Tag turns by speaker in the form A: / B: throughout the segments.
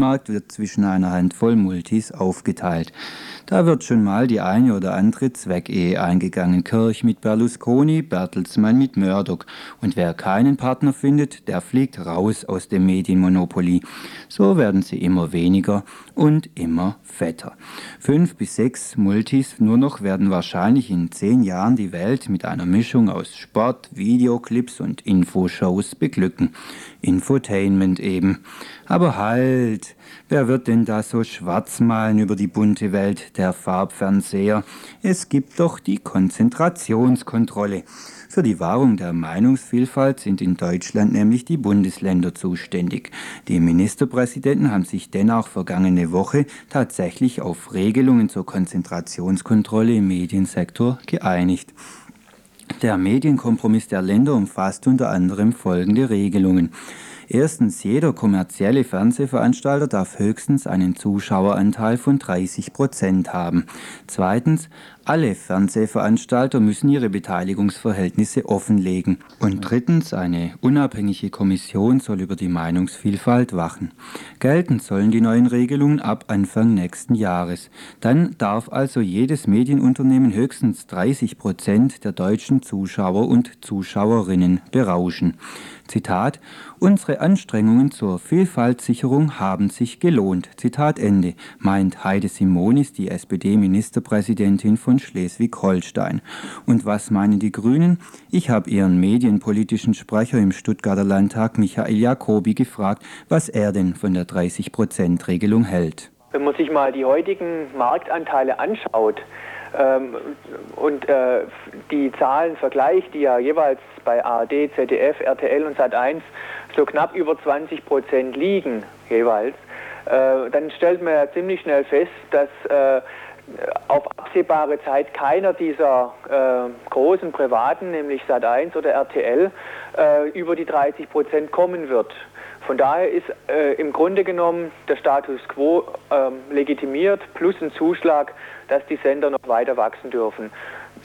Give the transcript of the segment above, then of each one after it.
A: Markt wird zwischen einer Handvoll Multis aufgeteilt. Da wird schon mal die eine oder andere Zweckehe eingegangen. Kirch mit Berlusconi, Bertelsmann mit Murdoch. Und wer keinen Partner findet, der fliegt raus aus dem Medienmonopoly. So werden sie immer weniger und immer fetter. Fünf bis sechs Multis nur noch werden wahrscheinlich in zehn Jahren die Welt mit einer Mischung aus Sport, Videoclips und Infoshows beglücken. Infotainment eben. Aber halt, wer wird denn da so schwarz malen über die bunte Welt der Farbfernseher? Es gibt doch die Konzentrationskontrolle. Für die Wahrung der Meinungsvielfalt sind in Deutschland nämlich die Bundesländer zuständig. Die Ministerpräsidenten haben sich dennoch vergangene Woche tatsächlich auf Regelungen zur Konzentrationskontrolle im Mediensektor geeinigt. Der Medienkompromiss der Länder umfasst unter anderem folgende Regelungen. Erstens, jeder kommerzielle Fernsehveranstalter darf höchstens einen Zuschaueranteil von 30 Prozent haben. Zweitens, alle Fernsehveranstalter müssen ihre Beteiligungsverhältnisse offenlegen. Und drittens, eine unabhängige Kommission soll über die Meinungsvielfalt wachen. Gelten sollen die neuen Regelungen ab Anfang nächsten Jahres. Dann darf also jedes Medienunternehmen höchstens 30 Prozent der deutschen Zuschauer und Zuschauerinnen berauschen. Zitat, unsere Anstrengungen zur Vielfaltssicherung haben sich gelohnt. Zitat Ende, meint Heide Simonis, die SPD-Ministerpräsidentin von Schleswig-Holstein. Und was meinen die Grünen? Ich habe ihren medienpolitischen Sprecher im Stuttgarter Landtag, Michael Jacobi, gefragt, was er denn von der 30-Prozent-Regelung hält.
B: Wenn man sich mal die heutigen Marktanteile anschaut, ähm, und äh, die Zahlen vergleicht, die ja jeweils bei ARD, ZDF, RTL und Sat1 so knapp über 20 Prozent liegen, jeweils, äh, dann stellt man ja ziemlich schnell fest, dass äh, auf absehbare Zeit keiner dieser äh, großen privaten, nämlich Sat1 oder RTL, äh, über die 30 Prozent kommen wird. Von daher ist äh, im Grunde genommen der Status quo ähm, legitimiert, plus ein Zuschlag, dass die Sender noch weiter wachsen dürfen.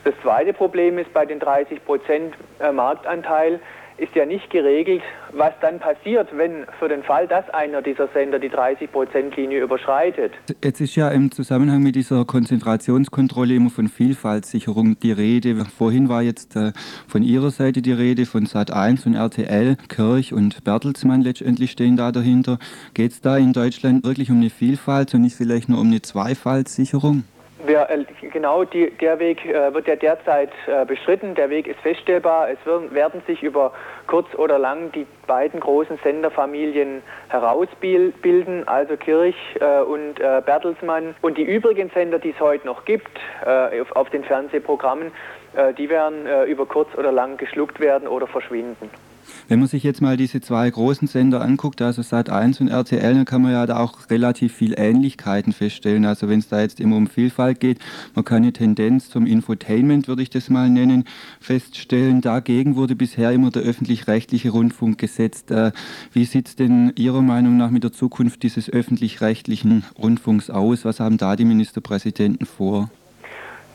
B: Das zweite Problem ist bei den 30 Prozent äh, Marktanteil, ist ja nicht geregelt, was dann passiert, wenn für den Fall, dass einer dieser Sender die 30-Prozent-Linie überschreitet.
A: Jetzt ist ja im Zusammenhang mit dieser Konzentrationskontrolle immer von Vielfaltssicherung die Rede. Vorhin war jetzt äh, von Ihrer Seite die Rede, von Sat1 und RTL, Kirch und Bertelsmann letztendlich stehen da dahinter. Geht es da in Deutschland wirklich um eine Vielfalt und nicht vielleicht nur um eine Zweifaltssicherung?
B: Wir, äh, genau die, der Weg äh, wird ja derzeit äh, beschritten. Der Weg ist feststellbar. Es werden, werden sich über kurz oder lang die beiden großen Senderfamilien herausbilden, also Kirch äh, und äh, Bertelsmann. Und die übrigen Sender, die es heute noch gibt äh, auf, auf, den Fernsehprogrammen, die werden über kurz oder lang geschluckt werden oder verschwinden.
A: Wenn man sich jetzt mal diese zwei großen Sender anguckt, also Sat1 und RTL, dann kann man ja da auch relativ viel Ähnlichkeiten feststellen. Also wenn es da jetzt immer um Vielfalt geht, man kann eine Tendenz zum Infotainment, würde ich das mal nennen, feststellen. Dagegen wurde bisher immer der öffentlich-rechtliche Rundfunk gesetzt. Äh, wie sieht es denn Ihrer Meinung nach mit der Zukunft dieses öffentlich-rechtlichen Rundfunks aus? Was haben da die Ministerpräsidenten vor?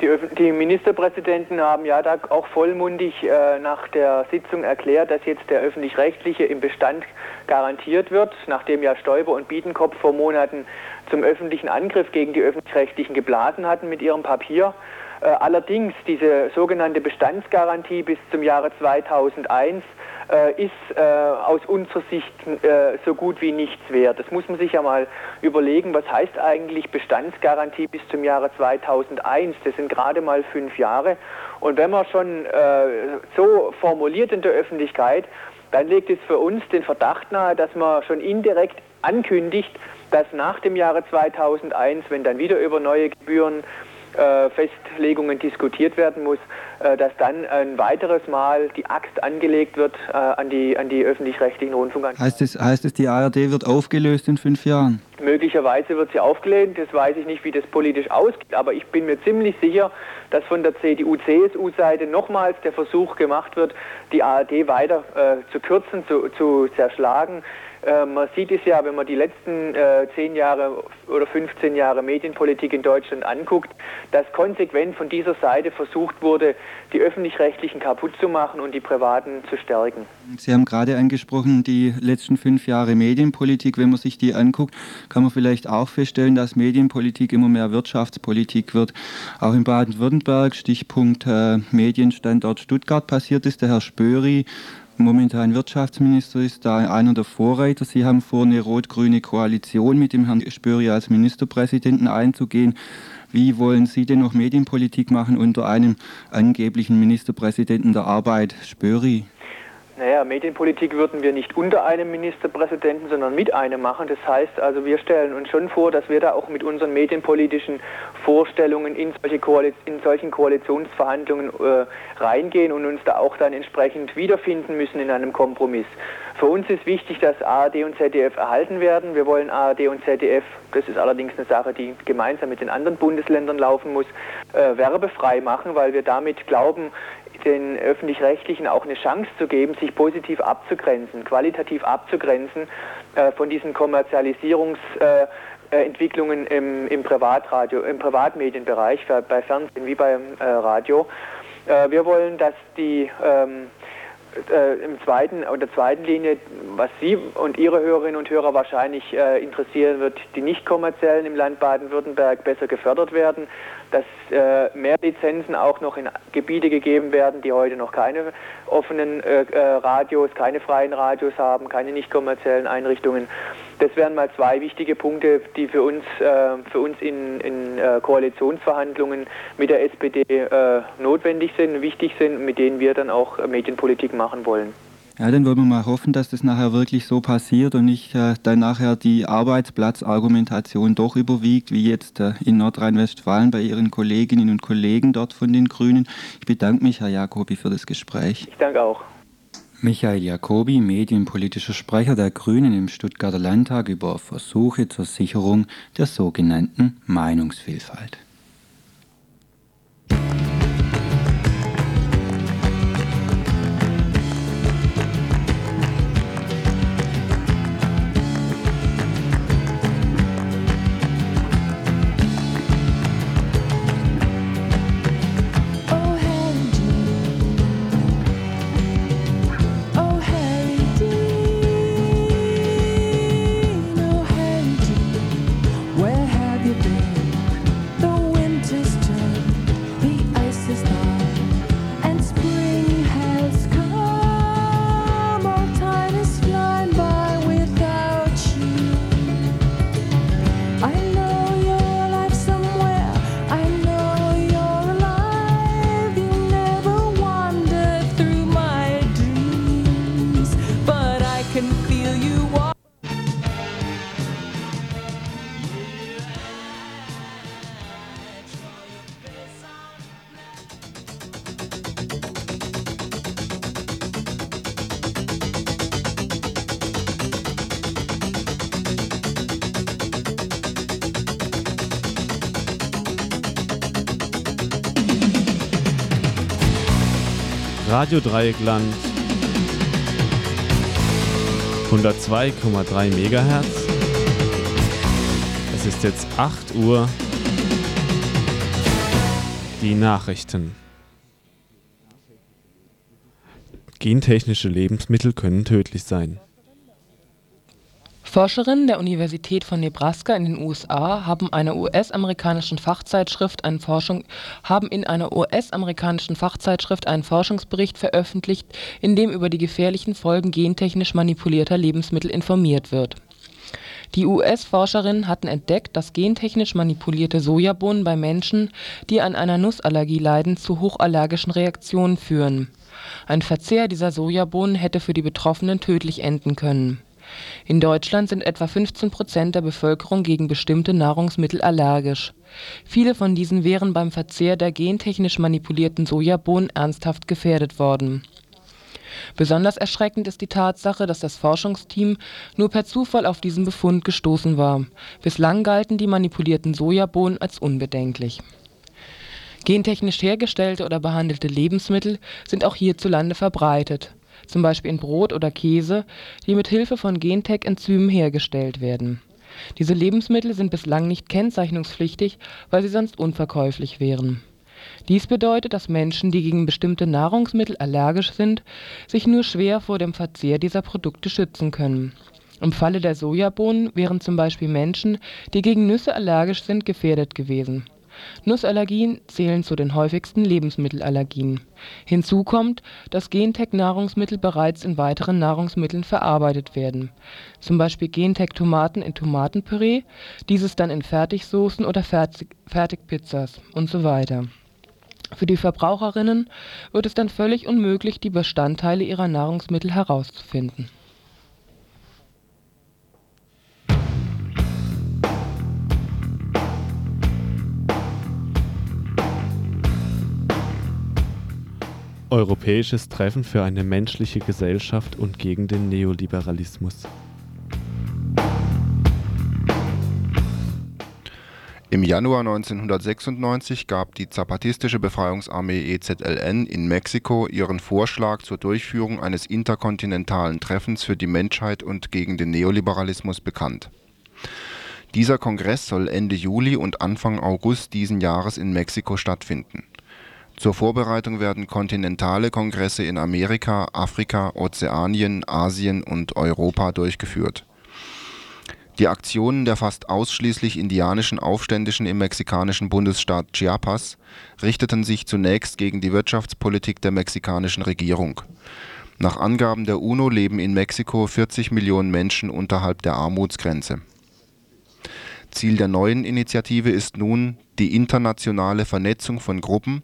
B: Die, die, Ministerpräsidenten haben ja da auch vollmundig äh, nach der Sitzung erklärt, dass jetzt der öffentlich-rechtliche im Bestand garantiert wird, nachdem ja Stoiber und Biedenkopf vor Monaten zum öffentlichen Angriff gegen die öffentlich-rechtlichen geblasen hatten mit ihrem Papier. Äh, allerdings diese sogenannte Bestandsgarantie bis zum Jahre 2001 äh, ist äh, aus unserer Sicht äh, so gut wie nichts wert. Das muss man sich ja mal überlegen, was heißt eigentlich Bestandsgarantie bis zum Jahre 2001? Das sind gerade mal fünf Jahre. Und wenn man schon äh, so formuliert in der Öffentlichkeit, dann legt es für uns den Verdacht nahe, dass man schon indirekt ankündigt, dass nach dem Jahre 2001, wenn dann wieder über neue Gebühren Festlegungen diskutiert werden muss, äh, dass dann ein weiteres Mal die Axt angelegt wird äh, an die, an die öffentlich-rechtlichen Rundfunkanstalten.
A: Heißt es, heißt es, die ARD wird aufgelöst in fünf Jahren?
B: Möglicherweise wird sie aufgelehnt, das weiß ich nicht, wie das politisch ausgeht, aber ich bin mir ziemlich sicher, dass von der CDU-CSU-Seite nochmals der Versuch gemacht wird, die ARD weiter äh, zu kürzen, zu, zu zerschlagen. Äh, man sieht es ja, wenn man die letzten äh, 10 Jahre oder 15 Jahre Medienpolitik in Deutschland anguckt, dass konsequent von dieser Seite versucht wurde, die öffentlich-rechtlichen kaputt zu machen und die privaten zu stärken.
A: Sie haben gerade angesprochen, die letzten fünf Jahre Medienpolitik. Wenn man sich die anguckt, kann man vielleicht auch feststellen, dass Medienpolitik immer mehr Wirtschaftspolitik wird. Auch in Baden-Württemberg, Stichpunkt äh, Medienstandort Stuttgart passiert ist. Der Herr Spöri momentan Wirtschaftsminister ist, da einer der Vorreiter. Sie haben vor, eine rot-grüne Koalition mit dem Herrn Spöri als Ministerpräsidenten einzugehen. Wie wollen Sie denn noch Medienpolitik machen unter einem angeblichen Ministerpräsidenten der Arbeit, Spöri?
B: Naja, Medienpolitik würden wir nicht unter einem Ministerpräsidenten, sondern mit einem machen. Das heißt also, wir stellen uns schon vor, dass wir da auch mit unseren medienpolitischen Vorstellungen in, solche Koaliz in solchen Koalitionsverhandlungen äh, reingehen und uns da auch dann entsprechend wiederfinden müssen in einem Kompromiss. Für uns ist wichtig, dass ARD und ZDF erhalten werden. Wir wollen ARD und ZDF, das ist allerdings eine Sache, die gemeinsam mit den anderen Bundesländern laufen muss, äh, werbefrei machen, weil wir damit glauben, den öffentlich-rechtlichen auch eine Chance zu geben, sich positiv abzugrenzen, qualitativ abzugrenzen äh, von diesen Kommerzialisierungsentwicklungen äh, im, im, Privatradio, im Privatmedienbereich, bei Fernsehen wie beim äh, Radio. Äh, wir wollen, dass die ähm, äh, im zweiten oder zweiten Linie, was Sie und Ihre Hörerinnen und Hörer wahrscheinlich äh, interessieren wird, die nicht kommerziellen im Land Baden-Württemberg besser gefördert werden dass äh, mehr Lizenzen auch noch in Gebiete gegeben werden, die heute noch keine offenen äh, äh, Radios, keine freien Radios haben, keine nicht kommerziellen Einrichtungen. Das wären mal zwei wichtige Punkte, die für uns, äh, für uns in, in äh, Koalitionsverhandlungen mit der SPD äh, notwendig sind, wichtig sind, mit denen wir dann auch Medienpolitik machen wollen.
A: Ja, dann wollen wir mal hoffen, dass das nachher wirklich so passiert und nicht äh, dann nachher die Arbeitsplatzargumentation doch überwiegt, wie jetzt äh, in Nordrhein-Westfalen bei Ihren Kolleginnen und Kollegen dort von den Grünen. Ich bedanke mich, Herr Jacobi, für das Gespräch.
B: Ich danke auch.
A: Michael Jacobi, medienpolitischer Sprecher der Grünen im Stuttgarter Landtag über Versuche zur Sicherung der sogenannten Meinungsvielfalt.
C: Radio Dreieckland 102,3 Megahertz. Es ist jetzt 8 Uhr. Die Nachrichten. Gentechnische Lebensmittel können tödlich sein.
D: Forscherinnen der Universität von Nebraska in den USA haben in einer US-amerikanischen Fachzeitschrift einen Forschungsbericht veröffentlicht, in dem über die gefährlichen Folgen gentechnisch manipulierter Lebensmittel informiert wird. Die US-Forscherinnen hatten entdeckt, dass gentechnisch manipulierte Sojabohnen bei Menschen, die an einer Nussallergie leiden, zu hochallergischen Reaktionen führen. Ein Verzehr dieser Sojabohnen hätte für die Betroffenen tödlich enden können in Deutschland sind etwa 15 Prozent der Bevölkerung gegen bestimmte Nahrungsmittel allergisch. Viele von diesen wären beim Verzehr der gentechnisch manipulierten Sojabohnen ernsthaft gefährdet worden. Besonders erschreckend ist die Tatsache, dass das Forschungsteam nur per Zufall auf diesen Befund gestoßen war. Bislang galten die manipulierten Sojabohnen als unbedenklich. Gentechnisch hergestellte oder behandelte Lebensmittel sind auch hierzulande verbreitet zum Beispiel in Brot oder Käse, die mit Hilfe von Gentech-Enzymen hergestellt werden. Diese Lebensmittel sind bislang nicht kennzeichnungspflichtig, weil sie sonst unverkäuflich wären. Dies bedeutet, dass Menschen, die gegen bestimmte Nahrungsmittel allergisch sind, sich nur schwer vor dem Verzehr dieser Produkte schützen können. Im Falle der Sojabohnen wären zum Beispiel Menschen, die gegen Nüsse allergisch sind, gefährdet gewesen. Nussallergien zählen zu den häufigsten Lebensmittelallergien. Hinzu kommt, dass Gentech-Nahrungsmittel bereits in weiteren Nahrungsmitteln verarbeitet werden, zum Beispiel Gentech-Tomaten in Tomatenpüree, dieses dann in Fertigsoßen oder Fertigpizzas usw. Für die Verbraucherinnen wird es dann völlig unmöglich, die Bestandteile ihrer Nahrungsmittel herauszufinden
C: Europäisches Treffen für eine menschliche Gesellschaft und gegen den Neoliberalismus.
E: Im Januar 1996 gab die Zapatistische Befreiungsarmee EZLN in Mexiko ihren Vorschlag zur Durchführung eines interkontinentalen Treffens für die Menschheit und gegen den Neoliberalismus bekannt. Dieser Kongress soll Ende Juli und Anfang August diesen Jahres in Mexiko stattfinden zur Vorbereitung werden kontinentale Kongresse in Amerika, Afrika, Ozeanien, Asien und Europa durchgeführt. Die Aktionen der fast ausschließlich indianischen Aufständischen im mexikanischen Bundesstaat Chiapas richteten sich zunächst gegen die Wirtschaftspolitik der mexikanischen Regierung. Nach Angaben der UNO leben in Mexiko 40 Millionen Menschen unterhalb der Armutsgrenze. Ziel der neuen Initiative ist nun die internationale Vernetzung von Gruppen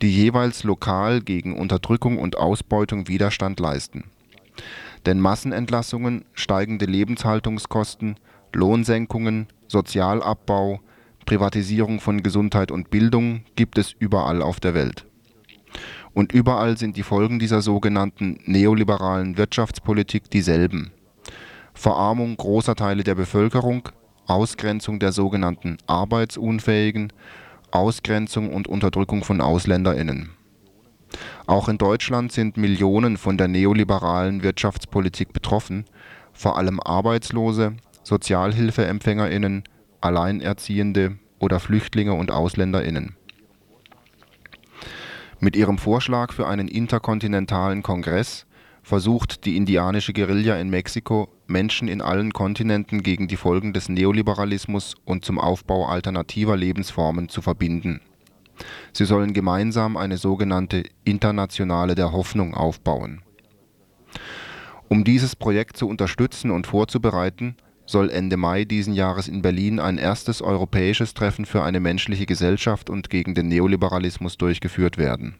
E: die jeweils lokal gegen Unterdrückung und Ausbeutung Widerstand leisten. Denn Massenentlassungen, steigende Lebenshaltungskosten, Lohnsenkungen, Sozialabbau, Privatisierung von Gesundheit und Bildung gibt es überall auf der Welt. Und überall sind die Folgen dieser sogenannten neoliberalen Wirtschaftspolitik dieselben. Verarmung großer Teile der Bevölkerung, Ausgrenzung der sogenannten Arbeitsunfähigen Ausgrenzung und Unterdrückung von AusländerInnen. Auch in Deutschland sind Millionen von der neoliberalen Wirtschaftspolitik betroffen, vor allem Arbeitslose, SozialhilfeempfängerInnen, Alleinerziehende oder Flüchtlinge und AusländerInnen. Mit ihrem Vorschlag für einen interkontinentalen Kongress versucht die indianische Guerilla in Mexiko, Menschen in allen Kontinenten gegen die Folgen des Neoliberalismus und zum Aufbau alternativer Lebensformen zu verbinden. Sie sollen gemeinsam eine sogenannte Internationale der Hoffnung aufbauen. Um dieses Projekt zu unterstützen und vorzubereiten, soll Ende Mai diesen Jahres in Berlin ein erstes europäisches Treffen für eine menschliche Gesellschaft und gegen den Neoliberalismus durchgeführt werden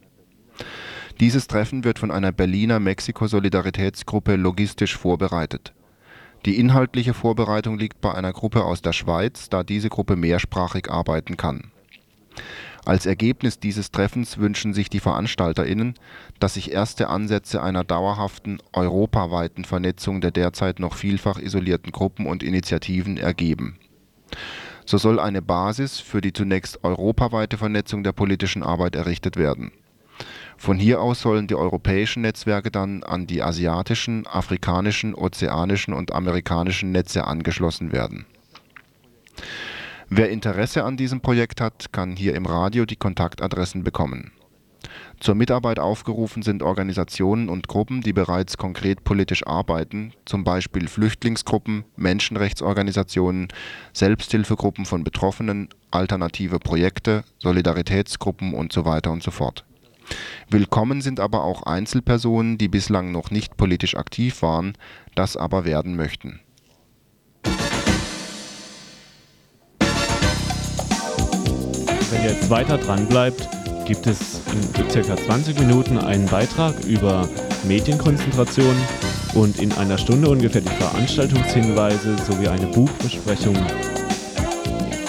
E: dieses Treffen wird von einer Berliner Mexiko-Solidaritätsgruppe logistisch vorbereitet. Die inhaltliche Vorbereitung liegt bei einer Gruppe aus der Schweiz, da diese Gruppe mehrsprachig arbeiten kann. Als Ergebnis dieses Treffens wünschen sich die VeranstalterInnen, dass sich erste Ansätze einer dauerhaften, europaweiten Vernetzung der derzeit noch vielfach isolierten Gruppen und Initiativen ergeben. So soll eine Basis für die zunächst europaweite Vernetzung der politischen Arbeit errichtet werden von hier aus sollen die europäischen Netzwerke dann an die asiatischen, afrikanischen, ozeanischen und amerikanischen Netze angeschlossen werden. Wer Interesse an diesem Projekt hat, kann hier im Radio die Kontaktadressen bekommen. Zur Mitarbeit aufgerufen sind Organisationen und Gruppen, die bereits konkret politisch arbeiten, zum Beispiel Flüchtlingsgruppen, Menschenrechtsorganisationen, Selbsthilfegruppen von Betroffenen, alternative Projekte, Solidaritätsgruppen und so weiter und so fort Willkommen sind aber auch Einzelpersonen, die bislang noch nicht politisch aktiv waren, das aber werden möchten.
C: Wenn ihr jetzt weiter dran bleibt, gibt es in ca. 20 Minuten einen Beitrag über Medienkonzentration und in einer Stunde ungefähr die Veranstaltungshinweise sowie eine Buchbesprechung.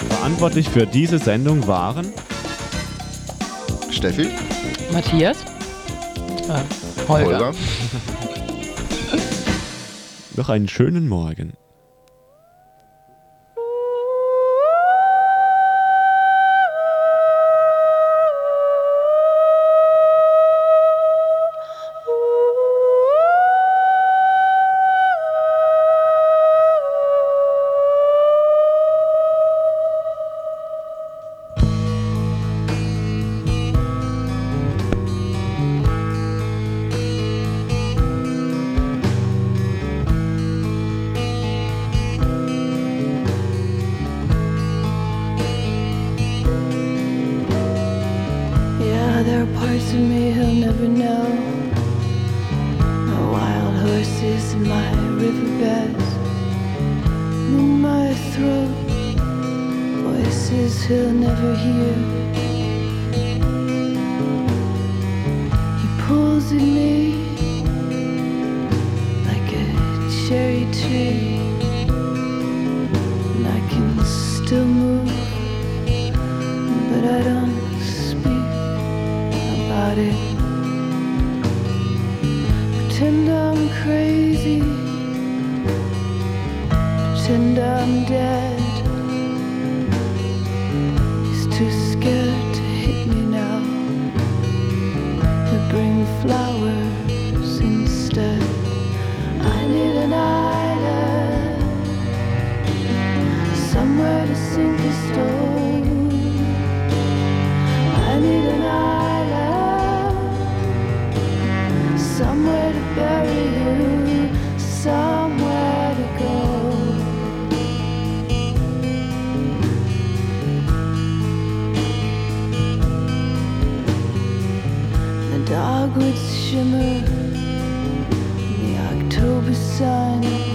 C: Verantwortlich für diese Sendung waren
E: Steffi
D: Matthias.
E: Ah, Holger. Holger.
C: Noch einen schönen Morgen.
F: Riverbeds. In my throat, voices he'll never hear. He pulls at me like a cherry tree, and I can still move, but I don't speak about it. Pretend I'm crazy, pretend I'm dead. He's too scared to hit me now. He'll bring flowers dogwoods shimmer in the October sun.